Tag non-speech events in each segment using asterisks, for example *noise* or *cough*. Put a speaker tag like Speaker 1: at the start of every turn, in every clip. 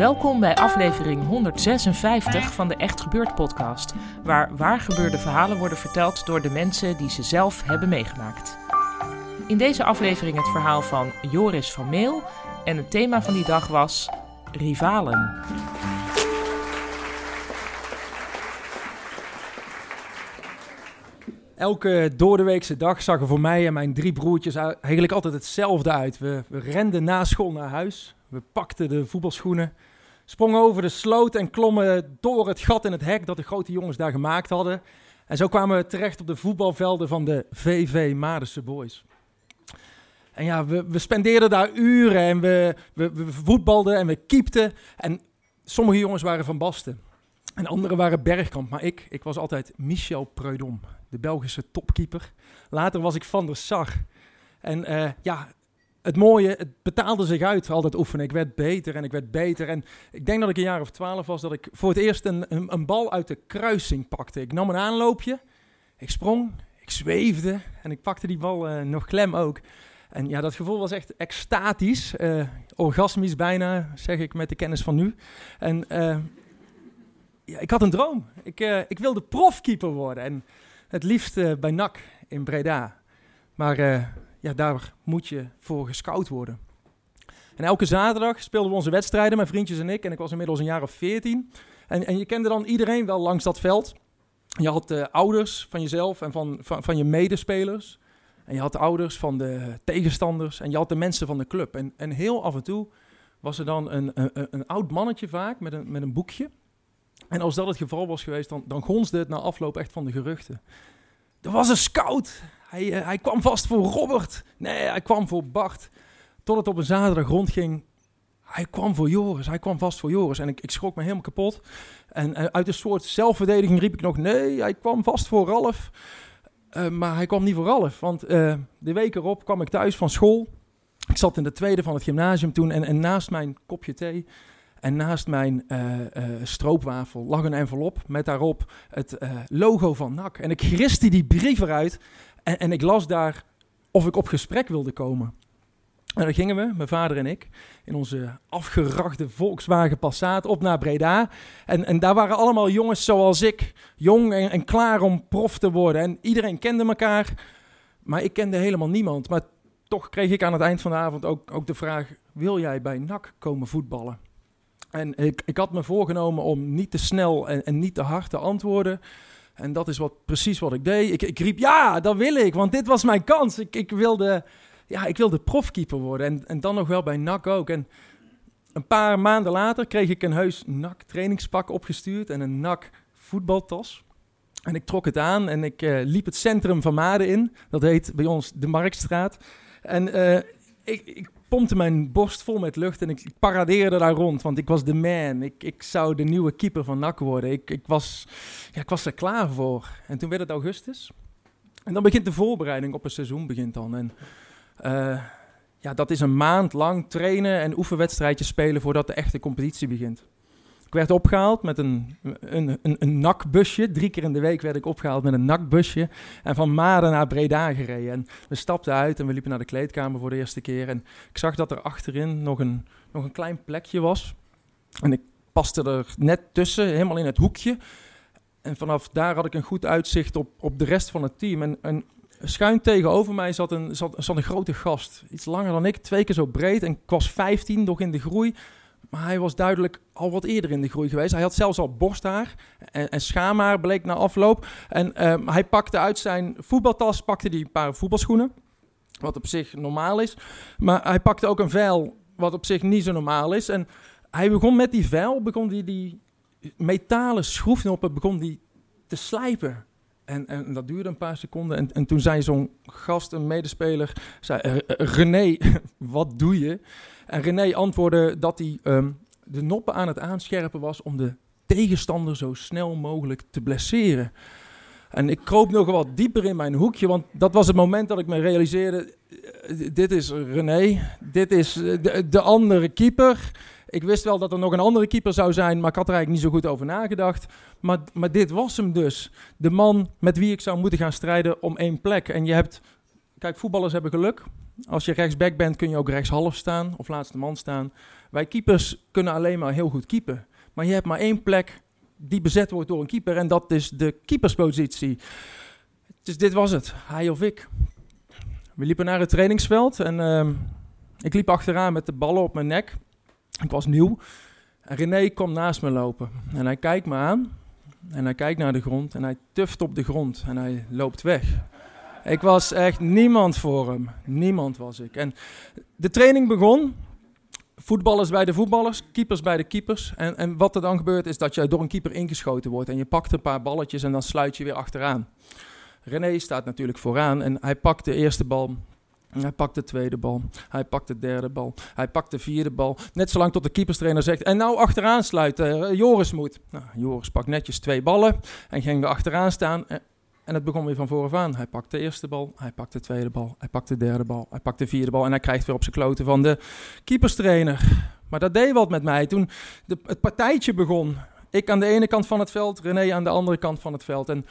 Speaker 1: Welkom bij aflevering 156 van de Echt Gebeurd podcast, waar waargebeurde verhalen worden verteld door de mensen die ze zelf hebben meegemaakt. In deze aflevering het verhaal van Joris van Meel en het thema van die dag was rivalen.
Speaker 2: Elke doordeweekse dag zag er voor mij en mijn drie broertjes eigenlijk altijd hetzelfde uit. We, we renden na school naar huis. We pakten de voetbalschoenen, sprongen over de sloot en klommen door het gat in het hek dat de grote jongens daar gemaakt hadden. En zo kwamen we terecht op de voetbalvelden van de VV Madense Boys. En ja, we, we spendeerden daar uren en we, we, voetbalden en we kiepten. En sommige jongens waren van Basten. En anderen waren Bergkamp. Maar ik, ik was altijd Michel Preudom, de Belgische topkeeper. Later was ik Van der Sar. En uh, ja, het mooie, het betaalde zich uit altijd oefenen. Ik werd beter en ik werd beter. En ik denk dat ik een jaar of twaalf was dat ik voor het eerst een, een, een, bal uit de kruising pakte. Ik nam een aanloopje, ik sprong, ik zweefde en ik pakte die bal uh, nog klem ook. En ja, dat gevoel was echt extatisch, uh, orgasmisch bijna, zeg ik met de kennis van nu. En uh, ja, ik had een droom. Ik, ik wilde profkeeper worden en het liefst bij NAC in Breda. Maar ja, daar moet je voor gescout worden. En elke zaterdag speelden we onze wedstrijden, mijn vriendjes en ik. En ik was inmiddels een jaar of veertien. En, en je kende dan iedereen wel langs dat veld. Je had de ouders van jezelf en van, van, van je medespelers. En je had de ouders van de tegenstanders. En je had de mensen van de club. En, en heel af en toe was er dan een, een, een oud mannetje vaak met een, met een boekje. En als dat het geval was geweest, dan, dan gonsde het na afloop echt van de geruchten. Er was een scout. Hij, uh, hij kwam vast voor Robert. Nee, hij kwam voor Bart. Tot het op een zaterdag rondging. Hij kwam voor Joris. Hij kwam vast voor Joris. En ik, ik schrok me helemaal kapot. En uh, uit een soort zelfverdediging riep ik nog: nee, hij kwam vast voor Ralf. Uh, maar hij kwam niet voor Ralf. Want de week erop kwam ik thuis van school. Ik zat in de tweede van het gymnasium toen. En, naast mijn kopje thee en naast mijn stroopwafel lag een envelop met daarop het logo van NAC. En ik griste die brief eruit en, ik las daar of ik op gesprek wilde komen. En dan gingen we, mijn vader en ik, in onze afgerachte Volkswagen Passat op naar Breda. En, en daar waren allemaal jongens zoals ik, jong en, en klaar om prof te worden. En iedereen kende elkaar, maar ik kende helemaal niemand. Maar toch kreeg ik aan het eind van de avond ook, ook de vraag, wil jij bij NAC komen voetballen? En ik, ik had me voorgenomen om niet te snel en, en niet te hard te antwoorden. En dat is wat, precies wat ik deed. Ik, ik riep, ja, dat wil ik, want dit was mijn kans. Ik, ik, wilde, ja, ik wilde profkeeper worden en, en dan nog wel bij NAC ook. En een paar maanden later kreeg ik een heus NAC trainingspak opgestuurd en een NAC voetbaltas. En ik trok het aan en ik uh, liep het centrum van Maden in. Dat heet bij ons de Marktstraat. En ik, ik pompte mijn borst vol met lucht en ik paradeerde daar rond, want ik was de man. Ik, ik zou de nieuwe keeper van NAC worden. Ik, ik, was, ja, ik was er klaar voor. En toen werd het augustus. En dan begint de voorbereiding op een seizoen begint dan. En uh, ja, dat is een maand lang trainen en oefenwedstrijdjes spelen voordat de echte competitie begint. Ik werd opgehaald met een, een, een, een nakbusje. Drie keer in de week werd ik opgehaald met een nakbusje. En van Maden naar Breda gereden. En we stapten uit en we liepen naar de kleedkamer voor de eerste keer. En ik zag dat er achterin nog een, nog een klein plekje was. En ik paste er net tussen, helemaal in het hoekje. En vanaf daar had ik een goed uitzicht op, op de rest van het team. En, schuin tegenover mij zat een, zat, zat een grote gast. Iets langer dan ik, twee keer zo breed. En ik was 15, nog in de groei. Maar hij was duidelijk al wat eerder in de groei geweest. Hij had zelfs al borsthaar en, en schaamhaar, bleek na afloop. En um, hij pakte uit zijn voetbaltas pakte die een paar voetbalschoenen. wat op zich normaal is. Maar hij pakte ook een vijl, wat op zich niet zo normaal is. En hij begon met die vijl, begon die, die metalen schroefnoppen, begon die te slijpen. En, en dat duurde een paar seconden. En, en toen zei zo'n gast, een medespeler, zei, "Eh, eh, René, *laughs* wat doe je? En René antwoordde dat hij ehm, de noppen aan het aanscherpen was om de tegenstander zo snel mogelijk te blesseren. En ik kroop nog wat dieper in mijn hoekje, want dat was het moment dat ik me realiseerde: eh, dit is René, dit is de andere keeper. Ik wist wel dat er nog een andere keeper zou zijn, maar ik had er eigenlijk niet zo goed over nagedacht. Maar, maar dit was hem dus. De man met wie ik zou moeten gaan strijden om één plek. En je hebt, kijk, voetballers hebben geluk. Als je rechtsback bent, kun je ook rechtshalf staan of laatste man staan. Wij keepers kunnen alleen maar heel goed keepen. Maar je hebt maar één plek die bezet wordt door een keeper. En dat is de keeperspositie. Dus dit was het, hij of ik. We liepen naar het trainingsveld en ehm, ik liep achteraan met de ballen op mijn nek. Ik was nieuw. En René kwam naast me lopen. En hij kijkt me aan. En hij kijkt naar de grond. En hij tuft op de grond. En hij loopt weg. Ik was echt niemand voor hem. Niemand was ik. En de training begon. Voetballers bij de voetballers, keepers bij de keepers. En, en wat er dan gebeurt is dat je door een keeper ingeschoten wordt. En je pakt een paar balletjes en dan sluit je weer achteraan. René staat natuurlijk vooraan en hij pakt de eerste bal. Hij pakt de tweede bal. Hij pakt de derde bal. Hij pakt de vierde bal. Net zolang tot de keeperstrainer zegt. En nou achteraan sluiten. eh, Joris moet. Nou, Joris pakt netjes twee ballen. En ging weer achteraan staan. En het begon weer van vooraf aan. Hij pakt de eerste bal. Hij pakt de tweede bal. Hij pakt de derde bal. Hij pakt de vierde bal. En hij krijgt weer op zijn kloten van de keeperstrainer. Maar dat deed wat met mij. Toen de, het partijtje begon. Ik aan de ene kant van het veld. René aan de andere kant van het veld. En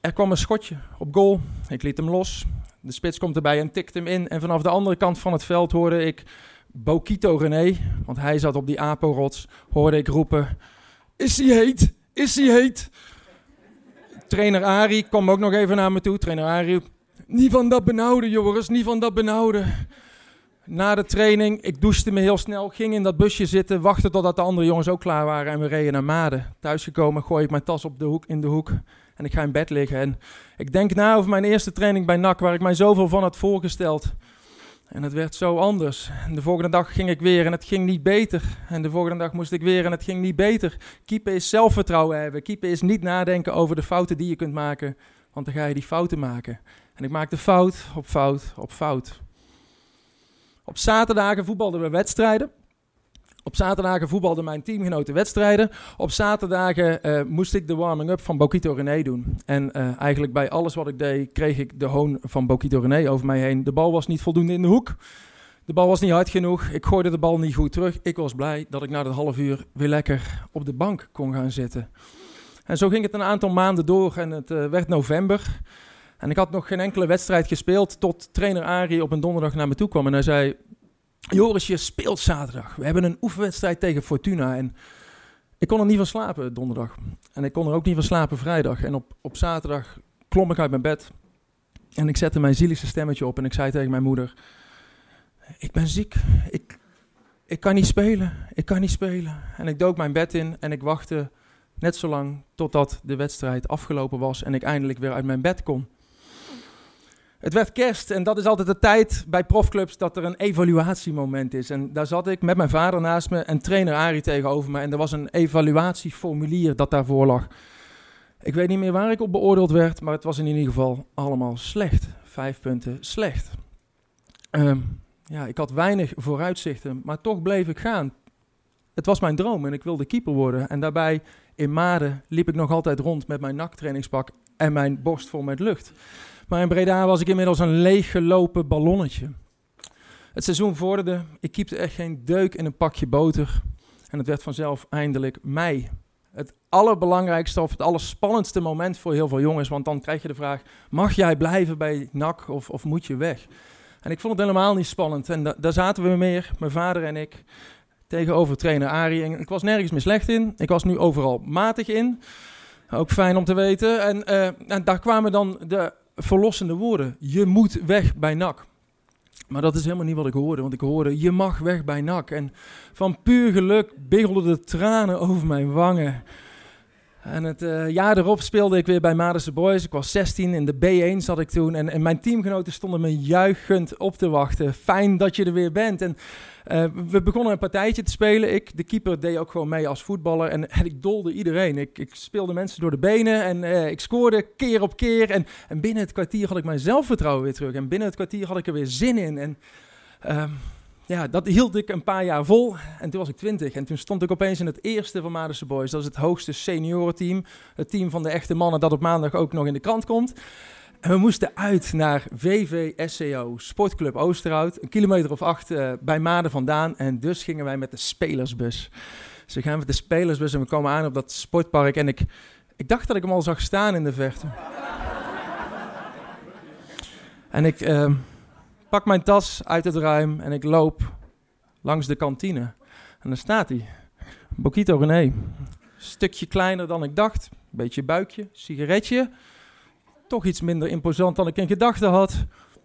Speaker 2: er kwam een schotje op goal. Ik liet hem los. De spits komt erbij en tikt hem in. En vanaf de andere kant van het veld hoorde ik Bokito René, want hij zat op die Apo-rots, hoorde ik roepen: Is hij heet? Is hij heet? Trainer Ari kwam ook nog even naar me toe. Trainer Ari Niet van dat benauwde, Joris, niet van dat benauwde. Na de training, ik douchte me heel snel, ging in dat busje zitten, wachtte totdat de andere jongens ook klaar waren en we reden naar Maden. Thuisgekomen gooi ik mijn tas op de hoek, in de hoek en ik ga in bed liggen. En ik denk na over mijn eerste training bij NAC, waar ik mij zoveel van had voorgesteld. En het werd zo anders. En de volgende dag ging ik weer en het ging niet beter. En de volgende dag moest ik weer en het ging niet beter. Keeper is zelfvertrouwen hebben. Keeper is niet nadenken over de fouten die je kunt maken. Want dan ga je die fouten maken. En ik maakte fout op fout op fout. Op zaterdagen voetbalden we wedstrijden. Op zaterdagen voetbalden mijn teamgenoten wedstrijden. Op zaterdagen eh, moest ik de warming-up van Bokito René doen. En eh, eigenlijk bij alles wat ik deed, kreeg ik de hoon van Bokito René over mij heen. De bal was niet voldoende in de hoek. De bal was niet hard genoeg. Ik gooide de bal niet goed terug. Ik was blij dat ik na dat half uur weer lekker op de bank kon gaan zitten. En zo ging het een aantal maanden door en het eh, werd november. En ik had nog geen enkele wedstrijd gespeeld tot trainer Ari op een donderdag naar me toe kwam. En hij zei, Joris, je speelt zaterdag. We hebben een oefenwedstrijd tegen Fortuna. En ik kon er niet van slapen donderdag. En ik kon er ook niet van slapen vrijdag. En op, op zaterdag klom ik uit mijn bed. En ik zette mijn zieligste stemmetje op. En ik zei tegen mijn moeder: Ik ben ziek. Ik, ik kan niet spelen. Ik kan niet spelen. En ik dook mijn bed in. En ik wachtte net zo lang totdat de wedstrijd afgelopen was. En ik eindelijk weer uit mijn bed kon. Het werd kerst en dat is altijd de tijd bij profclubs dat er een evaluatiemoment is. En daar zat ik met mijn vader naast me en trainer Arie tegenover me. En er was een evaluatieformulier dat daarvoor lag. Ik weet niet meer waar ik op beoordeeld werd, maar het was in ieder geval allemaal slecht. Vijf punten slecht. Ehm, ja, ik had weinig vooruitzichten, maar toch bleef ik gaan. Het was mijn droom en ik wilde keeper worden. En daarbij in Maden liep ik nog altijd rond met mijn naktrainingspak en mijn borst vol met lucht. Maar in Breda was ik inmiddels een leeggelopen ballonnetje. Het seizoen vorderde, ik keepte echt geen deuk in een pakje boter. En het werd vanzelf eindelijk mei. Het allerbelangrijkste of het allerspannendste moment voor heel veel jongens. Want dan krijg je de vraag, mag jij blijven bij NAC of, of moet je weg? En ik vond het helemaal niet spannend. En da daar zaten we meer, mijn vader en ik, tegenover trainer Arie. Ik was nergens meer slecht in. Ik was nu overal matig in. Ook fijn om te weten. En, uh, en daar kwamen dan de verlossende woorden. Je moet weg bij NAC. Maar dat is helemaal niet wat ik hoorde, want ik hoorde, je mag weg bij NAC. En van puur geluk biggelden de tranen over mijn wangen. En het uh, jaar erop speelde ik weer bij Madense Boys. Ik was 16, in de B1 zat ik toen. En, en mijn teamgenoten stonden me juichend op te wachten. Fijn dat je er weer bent. En uh, we begonnen een partijtje te spelen. Ik, de keeper, deed ook gewoon mee als voetballer. En, ik dolde iedereen. Ik, ik, speelde mensen door de benen en uh, ik scoorde keer op keer. En, en, binnen het kwartier had ik mijn zelfvertrouwen weer terug. En binnen het kwartier had ik er weer zin in. En uh, ja, dat hield ik een paar jaar vol. En toen was ik twintig. En toen stond ik opeens in het eerste van Madense Boys. Dat is het hoogste seniorenteam. Het team van de echte mannen dat op maandag ook nog in de krant komt. En we moesten uit naar VVSCO, Sportclub Oosterhout. Een kilometer of acht uh, bij Maden vandaan. En dus gingen wij met de spelersbus. Dus we gaan met de spelersbus en we komen aan op dat sportpark. En ik, ik dacht dat ik hem al zag staan in de verte. en ik uh, pak mijn tas uit het ruim en ik loop langs de kantine. En daar staat hij. Bokito René. Stukje kleiner dan ik dacht. Beetje buikje, sigaretje toch iets minder imposant dan ik in gedachten had.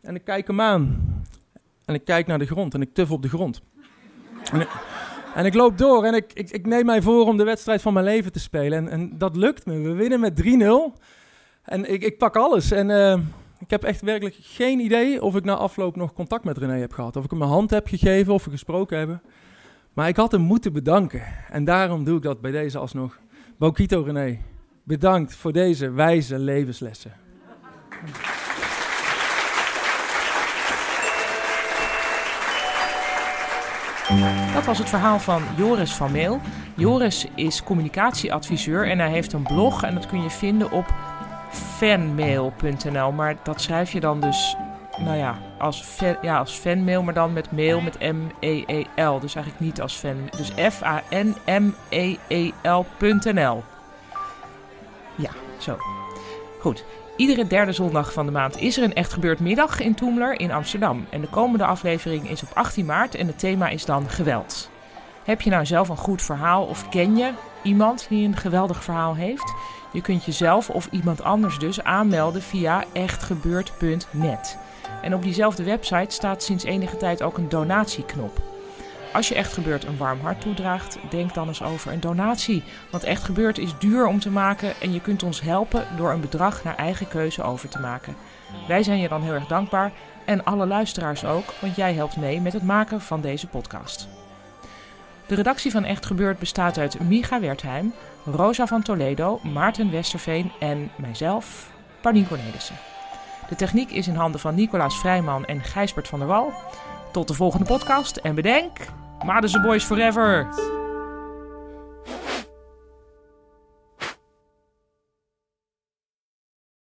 Speaker 2: En ik kijk hem aan. En ik kijk naar de grond en ik tuf op de grond. En ik, en ik loop door en ik, ik, ik, neem mij voor om de wedstrijd van mijn leven te spelen. En, en dat lukt me. We winnen met 3-0. En ik, pak alles. En uh, ik heb echt werkelijk geen idee of ik na afloop nog contact met René heb gehad. Of ik hem mijn hand heb gegeven of we gesproken hebben. Maar ik had hem moeten bedanken. En daarom doe ik dat bij deze alsnog. Bokito René, bedankt voor deze wijze levenslessen.
Speaker 1: Dat was het verhaal van Joris van Meel. Joris is communicatieadviseur en hij heeft een blog en dat kun je vinden op fanmail.nl. Maar dat schrijf je dan dus, nou ja, als, fan, ja, als fanmail, maar dan met mail met M-E-E-L. Dus eigenlijk niet als fan. Dus F-A-N-M-E-E-L.nl. Ja, zo. Goed. Iedere derde zondag van de maand is er een Echt Gebeurd middag in Toemler in Amsterdam. En de komende aflevering is op 18 maart en het thema is dan geweld. Heb je nou zelf een goed verhaal of ken je iemand die een geweldig verhaal heeft? Je kunt jezelf of iemand anders dus aanmelden via echtgebeurd.net. En op diezelfde website staat sinds enige tijd ook een donatieknop. Als je echt gebeurd een warm hart toedraagt, denk dan eens over een donatie. Want echt gebeurd is duur om te maken en je kunt ons helpen door een bedrag naar eigen keuze over te maken. Wij zijn je dan heel erg dankbaar en alle luisteraars ook, want jij helpt mee met het maken van deze podcast. De redactie van Echt Gebeurd bestaat uit Miga Wertheim, Rosa van Toledo, Maarten Westerveen en mijzelf, Paulien Cornelissen. De techniek is in handen van Nicolaas Vrijman en Gijsbert van der Wal. Tot de volgende podcast en bedenk... Madense Boys Forever!